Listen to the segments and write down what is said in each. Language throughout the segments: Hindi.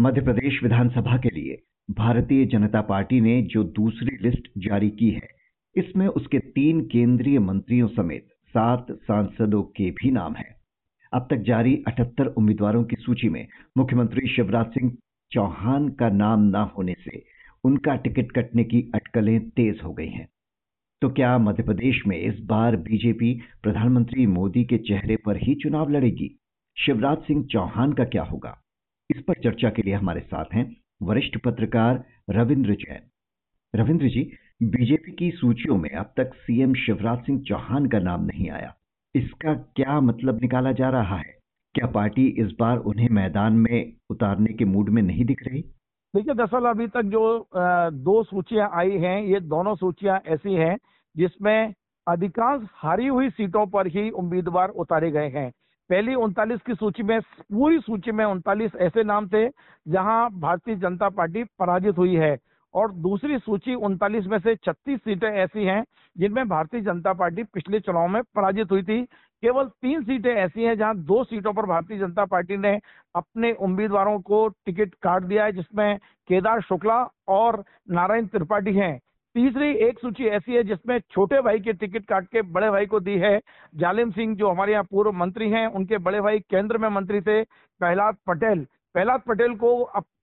मध्य प्रदेश विधानसभा के लिए भारतीय जनता पार्टी ने जो दूसरी लिस्ट जारी की है, इसमें उसके तीन केंद्रीय मंत्रियों समेत सात सांसदों के भी नाम हैं। अब तक जारी अठहत्तर उम्मीदवारों की सूची में मुख्यमंत्री शिवराज सिंह चौहान का नाम न होने से उनका टिकट कटने की अटकलें तेज हो गई हैं। तो क्या मध्य प्रदेश में इस बार बीजेपी प्रधानमंत्री मोदी के चेहरे पर ही चुनाव लड़ेगी? शिवराज सिंह चौहान का क्या होगा? इस पर चर्चा के लिए हमारे साथ हैं वरिष्ठ पत्रकार रविंद्र जैन। रविंद्र जी बीजेपी की सूचियों में अब तक सीएम शिवराज सिंह चौहान का नाम नहीं आया। इसका क्या मतलब निकाला जा रहा है? क्या पार्टी इस बार उन्हें मैदान में उतारने के मूड में नहीं दिख रही? देखिए, दरअसल अभी तक जो दो सूचियाँ आई हैं, ये दोनों सूचियाँ ऐसी हैं जिसमें अधिकांश हारी हुई सीटों पर ही उम्मीदवार उतारे गए हैं। पहली उनतालीस की सूची में, पूरी सूची में उनतालीस ऐसे नाम थे जहाँ भारतीय जनता पार्टी पराजित हुई है। और दूसरी सूची उनतालीस में से 36 सीटें ऐसी हैं जिनमें भारतीय जनता पार्टी पिछले चुनाव में पराजित हुई थी। केवल तीन सीटें ऐसी हैं जहाँ दो सीटों पर भारतीय जनता पार्टी ने अपने उम्मीदवारों को टिकट काट दिया है, जिसमें केदार शुक्ला और नारायण त्रिपाठी हैं। तीसरी एक सूची ऐसी है जिसमें छोटे भाई के टिकट काट के बड़े भाई को दी है। जालिम सिंह जो हमारे यहाँ पूर्व मंत्री हैं, उनके बड़े भाई केंद्र में मंत्री थे, प्रहलाद पटेल। प्रहलाद पटेल को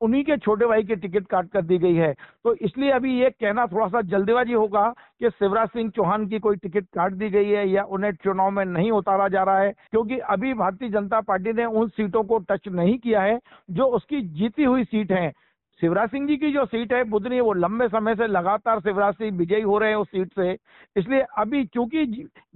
उन्हीं के छोटे भाई की टिकट काट कर दी गई है। तो इसलिए अभी ये कहना थोड़ा सा जल्दीबाजी होगा कि शिवराज सिंह चौहान की कोई टिकट काट दी गई है या उन्हें चुनाव में नहीं उतारा जा रहा है, क्योंकि अभी भारतीय जनता पार्टी ने उन सीटों को टच नहीं किया है, जो उसकी जीती हुई सीट है। शिवराज सिंह जी की जो सीट है बुधनी, वो लंबे समय से लगातार शिवराज सिंह विजयी हो रहे हैं उस सीट से। इसलिए अभी चूँकि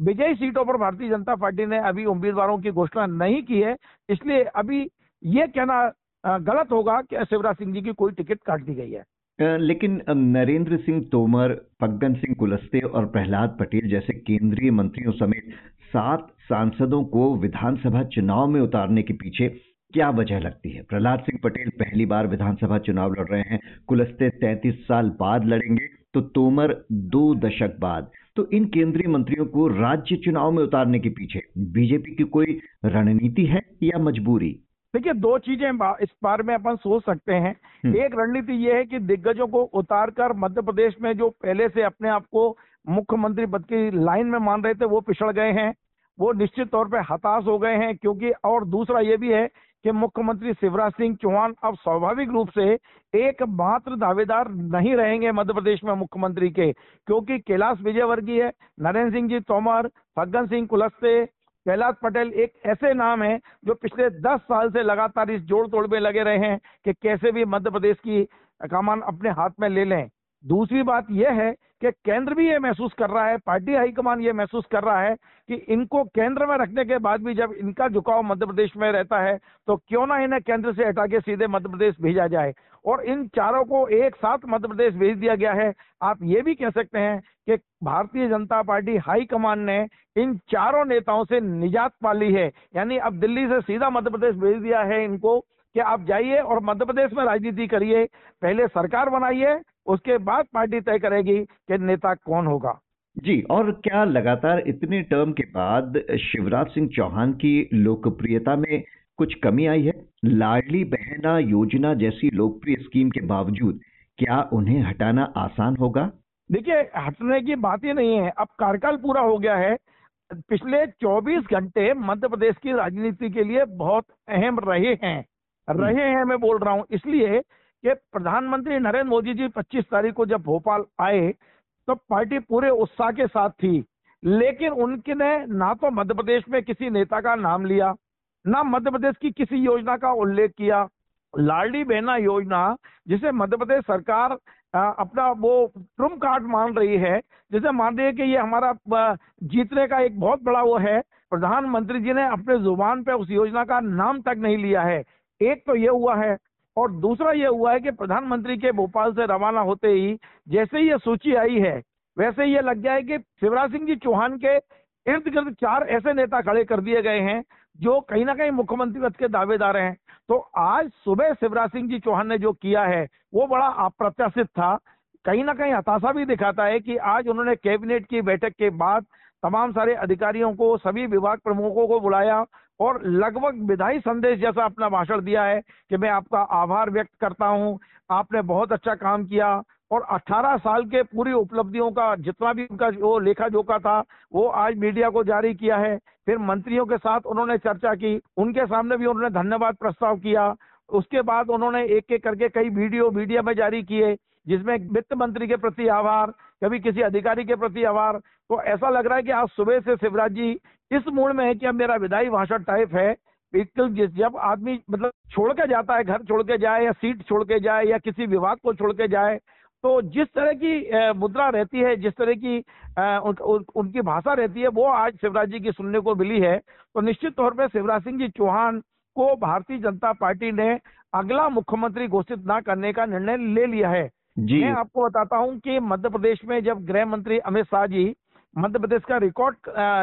विजयी सीटों पर भारतीय जनता पार्टी ने अभी उम्मीदवारों की घोषणा नहीं की है, इसलिए अभी ये कहना गलत होगा कि शिवराज सिंह जी की कोई टिकट काट दी गई है। लेकिन नरेंद्र सिंह तोमर, फग्गन सिंह कुलस्ते और प्रहलाद पटेल जैसे केंद्रीय मंत्रियों समेत सात सांसदों को विधानसभा चुनाव में उतारने के पीछे क्या वजह लगती है? प्रहलाद सिंह पटेल पहली बार विधानसभा चुनाव लड़ रहे हैं। कुलस्ते तैतीस साल बाद लड़ेंगे तो तोमर दो दशक बाद। तो इन केंद्रीय मंत्रियों को राज्य चुनाव में उतारने के पीछे बीजेपी की कोई रणनीति है या मजबूरी? देखिए दो चीज़ें इस बारे में अपन सोच सकते हैं। हम्म। एक रणनीति ये है कि दिग्गजों को उतार कर मध्य प्रदेश में जो पहले से अपने आप को मुख्यमंत्री पद की लाइन में मान रहे थे वो पिछड़ गए हैं। वो निश्चित तौर पे हताश हो गए हैं क्योंकि और दूसरा ये भी है कि मुख्यमंत्री शिवराज सिंह चौहान अब स्वाभाविक रूप से एकमात्र दावेदार नहीं रहेंगे मध्य प्रदेश में मुख्यमंत्री के, क्योंकि कैलाश विजयवर्गीय नरेंद्र सिंह जी तोमर, फग्गन सिंह कुलस्ते, कैलाश पटेल एक ऐसे नाम है जो पिछले दस साल से लगातार इस जोड़ तोड़ में लगे रहे हैं कि कैसे भी मध्य प्रदेश की कमान अपने हाथ में ले लें। दूसरी बात यह है कि केंद्र भी ये महसूस कर रहा है, पार्टी हाईकमान ये महसूस कर रहा है कि इनको केंद्र में रखने के बाद भी जब इनका झुकाव मध्य प्रदेश में रहता है तो क्यों ना इन्हें केंद्र से हटा के सीधे मध्य प्रदेश भेजा जाए? और इन चारों को एक साथ मध्य प्रदेश भेज दिया गया है। आप ये भी कह सकते हैं कि भारतीय जनता पार्टी हाईकमान ने इन चारों नेताओं से निजात पा ली है। यानी अब दिल्ली से सीधा मध्य प्रदेश भेज दिया है इनको कि आप जाइए और मध्य प्रदेश में राजनीति करिए। पहले सरकार बनाइए उसके बाद पार्टी तय करेगी कि नेता कौन होगा। जी और क्या लगातार इतने टर्म के बाद शिवराज सिंह चौहान की लोकप्रियता में कुछ कमी आई है? लाडली बहना योजना जैसी लोकप्रिय स्कीम के बावजूद क्या उन्हें हटाना आसान होगा? देखिए हटने की बात ही नहीं है। अब कार्यकाल पूरा हो गया है। पिछले 24 घंटे मध्य प्रदेश की राजनीति के लिए बहुत अहम रहे हैं। रहे हैं मैं बोल रहा हूँ। इसलिए कि प्रधानमंत्री नरेंद्र मोदी जी 25 तारीख को जब भोपाल आए तो पार्टी पूरे उत्साह के साथ थी। लेकिन उनके ने ना तो मध्य प्रदेश में किसी नेता का नाम लिया, ना मध्य प्रदेश की किसी योजना का उल्लेख किया। लाडली बहना योजना, जिसे मध्य प्रदेश सरकार अपना वो ट्रुम कार्ड मान रही है, जैसे मान रही है कि ये हमारा जीतने का एक बहुत बड़ा वो है। प्रधानमंत्री जी ने अपने ज़ुबान पे उस योजना का नाम तक नहीं लिया है। एक तो ये हुआ है और दूसरा ये हुआ है कि प्रधानमंत्री के भोपाल से रवाना होते ही जैसे ही ये सूची आई है, वैसे ये लग गया है कि शिवराज सिंह जी चौहान के इर्द गिर्द चार ऐसे नेता खड़े कर दिए गए हैं, जो कहीं ना कहीं मुख्यमंत्री पद के दावेदार हैं। तो आज सुबह शिवराज सिंह जी चौहान ने जो किया है, वो बड़ा अप्रत्याशित था। कहीं ना कहीं हताशा भी दिखाता है कि आज उन्होंने कैबिनेट की बैठक के बाद तमाम सारे अधिकारियों को, सभी विभाग प्रमुखों को बुलाया और लगभग विधायी संदेश जैसा अपना भाषण दिया है कि मैं आपका आभार व्यक्त करता हूँ। आपने बहुत अच्छा काम किया और 18 साल के पूरी उपलब्धियों का जितना भी उनका वो लेखा जोखा था, वो आज मीडिया को जारी किया है। फिर मंत्रियों के साथ उन्होंने चर्चा की, उनके सामने भी उन्होंने धन्यवाद प्रस्ताव किया। उसके बाद उन्होंने एक एक करके कई वीडियो मीडिया में जारी किए, जिसमें वित्त मंत्री के प्रति आभार, कभी किसी अधिकारी के प्रति आभार। तो ऐसा लग रहा है कि आज सुबह से शिवराज जी इस मूड में है कि अब मेरा विदाई भाषण टाइप है। बिल्कुल जब आदमी मतलब छोड़ के जाता है घर छोड़ के जाए या सीट छोड़ के जाए या किसी विभाग को छोड़ के जाए तो जिस तरह की मुद्रा रहती है जिस तरह की उन, उन, उनकी भाषा रहती है वो आज शिवराज जी की सुनने को मिली है। तो निश्चित तौर पर शिवराज सिंह जी चौहान को भारतीय जनता पार्टी ने अगला मुख्यमंत्री घोषित न करने का निर्णय ले लिया है। जी। मैं आपको बताता हूँ कि मध्य प्रदेश में जब गृह मंत्री अमित शाह जी मध्य प्रदेश का रिकॉर्ड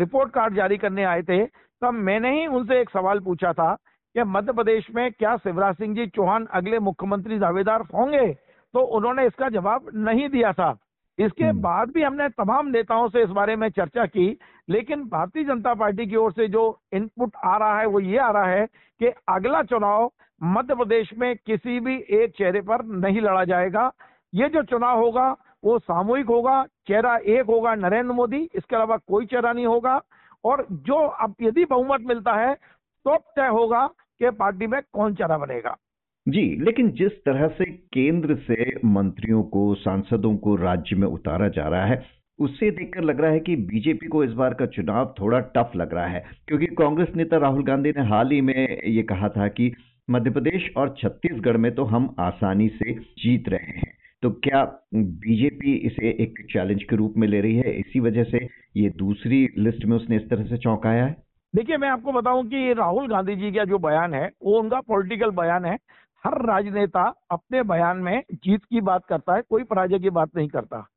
रिपोर्ट कार्ड जारी करने आए थे तब मैंने ही उनसे एक सवाल पूछा था कि मध्य प्रदेश में क्या शिवराज सिंह जी चौहान अगले मुख्यमंत्री दावेदार होंगे? तो उन्होंने इसका जवाब नहीं दिया था। इसके हम्म। बाद भी हमने तमाम नेताओं से इस बारे में चर्चा की लेकिन भारतीय जनता पार्टी की ओर से जो इनपुट आ रहा है वो ये आ रहा है कि अगला चुनाव मध्य प्रदेश में किसी भी एक चेहरे पर नहीं लड़ा जाएगा। ये जो चुनाव होगा वो सामूहिक होगा, चेहरा एक होगा नरेंद्र मोदी, इसके अलावा कोई चेहरा नहीं होगा। और जो अब यदि बहुमत मिलता है तो तय होगा कि पार्टी में कौन चेहरा बनेगा। जी, लेकिन जिस तरह से केंद्र से मंत्रियों को, सांसदों को राज्य में उतारा जा रहा है उससे देखकर लग रहा है कि बीजेपी को इस बार का चुनाव थोड़ा टफ लग रहा है। क्योंकि कांग्रेस नेता राहुल गांधी ने हाल ही में ये कहा था कि मध्य प्रदेश और छत्तीसगढ़ में तो हम आसानी से जीत रहे हैं। तो क्या बीजेपी इसे एक चैलेंज के रूप में ले रही है? इसी वजह से ये दूसरी लिस्ट में उसने इस तरह से चौंकाया है। देखिए, मैं आपको बताऊँ कि राहुल गांधी जी का जो बयान है, वो उनका पॉलिटिकल बयान है। हर राजनेता अपने बयान में जीत की बात करता है, कोई पराजय की बात नहीं करता।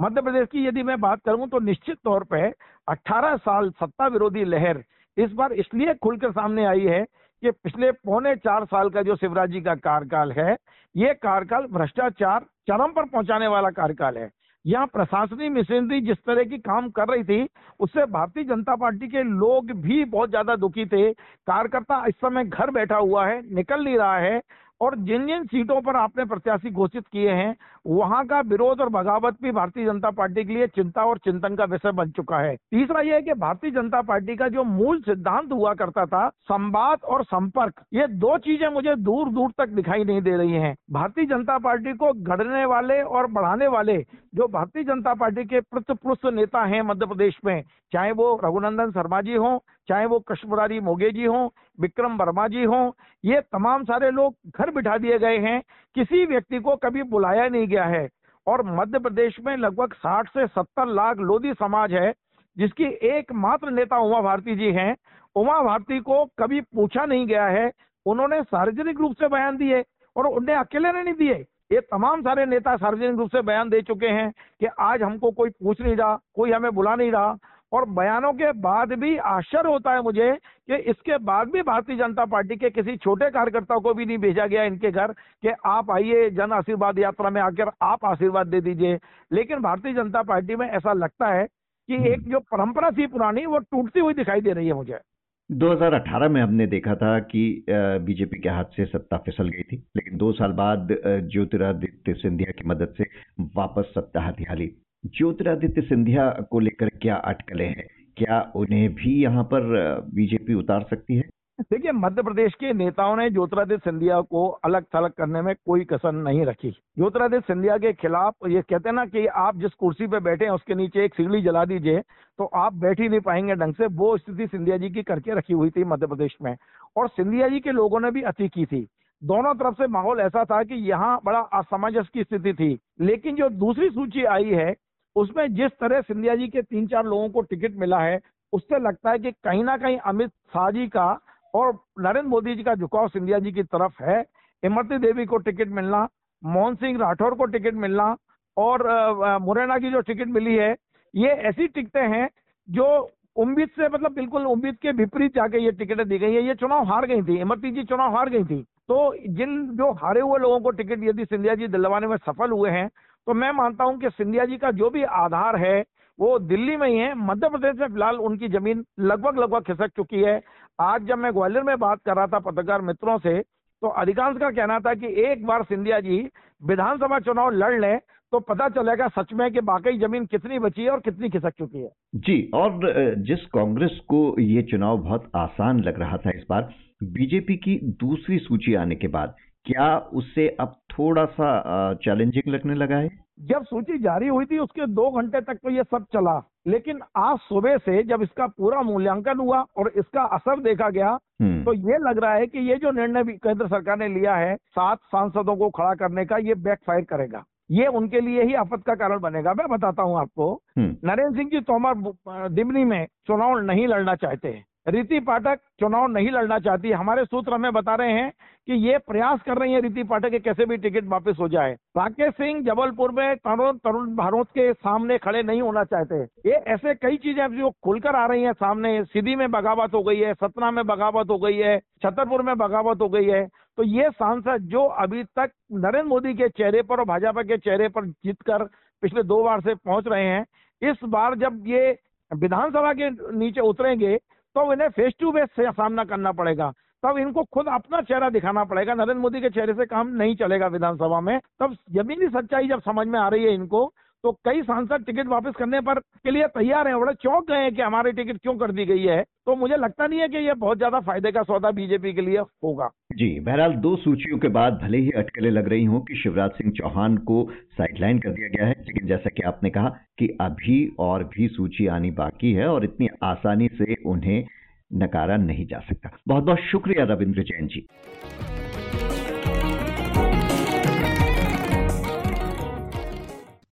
मध्य प्रदेश की यदि मैं बात करूँ तो निश्चित तौर पे 18 साल सत्ता विरोधी लहर इस बार इसलिए खुलकर सामने आई है कि पिछले पौने चार साल का जो शिवराज जी का कार्यकाल है, ये कार्यकाल भ्रष्टाचार चरम पर पहुँचाने वाला कार्यकाल है। यहाँ प्रशासनिक मशीनरी जिस तरह की काम कर रही थी, उससे भारतीय जनता पार्टी के लोग भी बहुत ज़्यादा दुखी थे। कार्यकर्ता इस समय घर बैठा हुआ है, निकल नहीं रहा है और जिन जिन सीटों पर आपने प्रत्याशी घोषित किए हैं वहाँ का विरोध और बगावत भी भारतीय जनता पार्टी के लिए चिंता और चिंतन का विषय बन चुका है। तीसरा यह है कि भारतीय जनता पार्टी का जो मूल सिद्धांत हुआ करता था, संवाद और संपर्क, ये दो चीज़ें मुझे दूर दूर तक दिखाई नहीं दे रही हैं। भारतीय जनता पार्टी को गढ़ने वाले और बढ़ाने वाले जो भारतीय जनता पार्टी के पृष्ठ नेता हैं मध्य प्रदेश में, चाहे वो रघुनंदन शर्मा जी हों, चाहे वो कृष्णपुरारी मोगे जी हों, विक्रम वर्मा जी हों, ये तमाम सारे लोग घर बिठा दिए गए हैं। किसी व्यक्ति को कभी बुलाया नहीं गया। है। और मध्य प्रदेश में लगभग 60 से 70 लाख लोधी समाज है, जिसकी एकमात्र नेता उमा भारती जी हैं। उमा भारती को कभी पूछा नहीं गया है। उन्होंने सार्वजनिक रूप से बयान दिए और उन्हें अकेले ने नहीं दिए। ये तमाम सारे नेता सार्वजनिक रूप से बयान दे चुके हैं कि आज हमको कोई पूछ नहीं रहा, कोई हमें बुला नहीं रहा। और बयानों के बाद भी आश्चर्य होता है मुझे कि इसके बाद भी भारतीय जनता पार्टी के किसी छोटे कार्यकर्ता को भी नहीं भेजा गया इनके घर कि आप आइए जन आशीर्वाद यात्रा में आकर आप आशीर्वाद दे दीजिए। लेकिन भारतीय जनता पार्टी में ऐसा लगता है कि हम्म। एक जो परंपरा थी पुरानी वो टूटती हुई दिखाई दे रही है मुझे। 2018 में हमने देखा था कि बीजेपी के हाथ से सत्ता फिसल गई थी लेकिन दो साल बाद ज्योतिरादित्य सिंधिया की मदद से वापस सत्ता हाथी ली। ज्योतिरादित्य सिंधिया को लेकर क्या अटकलें हैं? क्या उन्हें भी यहाँ पर बीजेपी उतार सकती है? देखिए, मध्य प्रदेश के नेताओं ने ज्योतिरादित्य सिंधिया को अलग थलग करने में कोई कसर नहीं रखी। ज्योतिरादित्य सिंधिया के खिलाफ ये कहते ना कि आप जिस कुर्सी पे बैठे हैं, उसके नीचे एक सीढ़ी जला दीजिए तो आप बैठ ही नहीं पाएँगे ढंग से। वो स्थिति सिंधिया जी की करके रखी हुई थी मध्य प्रदेश में। और सिंधिया जी के लोगों ने भी अति की थी। दोनों तरफ़ से माहौल ऐसा था कि यहाँ बड़ा असमंजस की स्थिति थी। लेकिन जो दूसरी सूची आई है उसमें जिस तरह सिंधिया जी के तीन चार लोगों को टिकट मिला है, उससे लगता है कि कहीं ना कहीं अमित शाह जी का और नरेंद्र मोदी जी का झुकाव सिंधिया जी की तरफ़ है। इमरती देवी को टिकट मिलना, मोहन सिंह राठौर को टिकट मिलना और मुरैना की जो टिकट मिली है, ये ऐसी टिकटें हैं जो उम्मीद से मतलब बिल्कुल उम्मीद के विपरीत जाके ये टिकटें दी गई है। ये चुनाव हार गई थी, इमरती जी चुनाव हार गई थी। तो जिन जो हारे हुए लोगों को टिकट यदि सिंधिया जी दिलवाने में सफल हुए हैं तो मैं मानता हूँ कि सिंधिया जी का जो भी आधार है, वो दिल्ली में ही है। मध्य प्रदेश में फ़िलहाल उनकी ज़मीन लगभग लगभग खिसक चुकी है। आज जब मैं ग्वालियर में बात कर रहा था पत्रकार मित्रों से तो अधिकांश का कहना था कि एक बार सिंधिया जी विधानसभा चुनाव लड़ लें तो पता चलेगा सच में कि बाकी ज़मीन कितनी बची है और कितनी खिसक चुकी है। जी, और जिस कांग्रेस को ये चुनाव बहुत आसान लग रहा था इस बार, बीजेपी की दूसरी सूची आने के बाद क्या उससे अब थोड़ा सा चैलेंजिंग लगने लगा है? जब सूची जारी हुई थी उसके दो घंटे तक तो ये सब चला। लेकिन आज सुबह से जब इसका पूरा मूल्यांकन हुआ और इसका असर देखा गया हम्म। तो ये लग रहा है कि ये जो निर्णय केंद्र सरकार ने लिया है सात सांसदों को खड़ा करने का ये बैकफायर करेगा। ये उनके लिए ही आफत का कारण बनेगा। मैं बताता हूँ आपको। हम्म। नरेंद्र सिंह जी तोमर दिमनी में चुनाव नहीं लड़ना चाहते। हैं रीति पाठक चुनाव नहीं लड़ना चाहती। हमारे सूत्र हमें बता रहे हैं कि ये प्रयास कर रही है रीति पाठक के कैसे भी टिकट वापस हो जाए। राकेश सिंह जबलपुर में तरुण तरुण भानोत के सामने खड़े नहीं होना चाहते। ये ऐसे कई चीज़ें जो खुलकर आ रही हैं सामने। सीधी में बगावत हो गई है, सतना में बगावत हो गई है, छतरपुर में बगावत हो गई है। तो ये सांसद जो अभी तक नरेंद्र मोदी के चेहरे पर और भाजपा के चेहरे पर जीत कर पिछले दो बार से पहुँच रहे हैं, इस बार जब ये विधानसभा के नीचे उतरेंगे तो इन्हें फेस टू फेस सामना करना पड़ेगा। तब इनको खुद अपना चेहरा दिखाना पड़ेगा। नरेंद्र मोदी के चेहरे से काम नहीं चलेगा विधानसभा में। तब जमीनी सच्चाई जब समझ में आ रही है इनको तो कई सांसद टिकट वापस करने पर के लिए तैयार हैं, बड़े चौंक गए हैं कि हमारी टिकट क्यों कर दी गई है। तो मुझे लगता नहीं है कि यह बहुत ज़्यादा फ़ायदे का सौदा बीजेपी के लिए होगा। जी, बहरहाल दो सूचियों के बाद भले ही अटकलें लग रही हों कि शिवराज सिंह चौहान को साइडलाइन कर दिया गया है, लेकिन जैसा कि आपने कहा कि अभी और भी सूची आनी बाकी है और इतनी आसानी से उन्हें नकारा नहीं जा सकता। बहुत बहुत शुक्रिया रविंद्र जैन जी।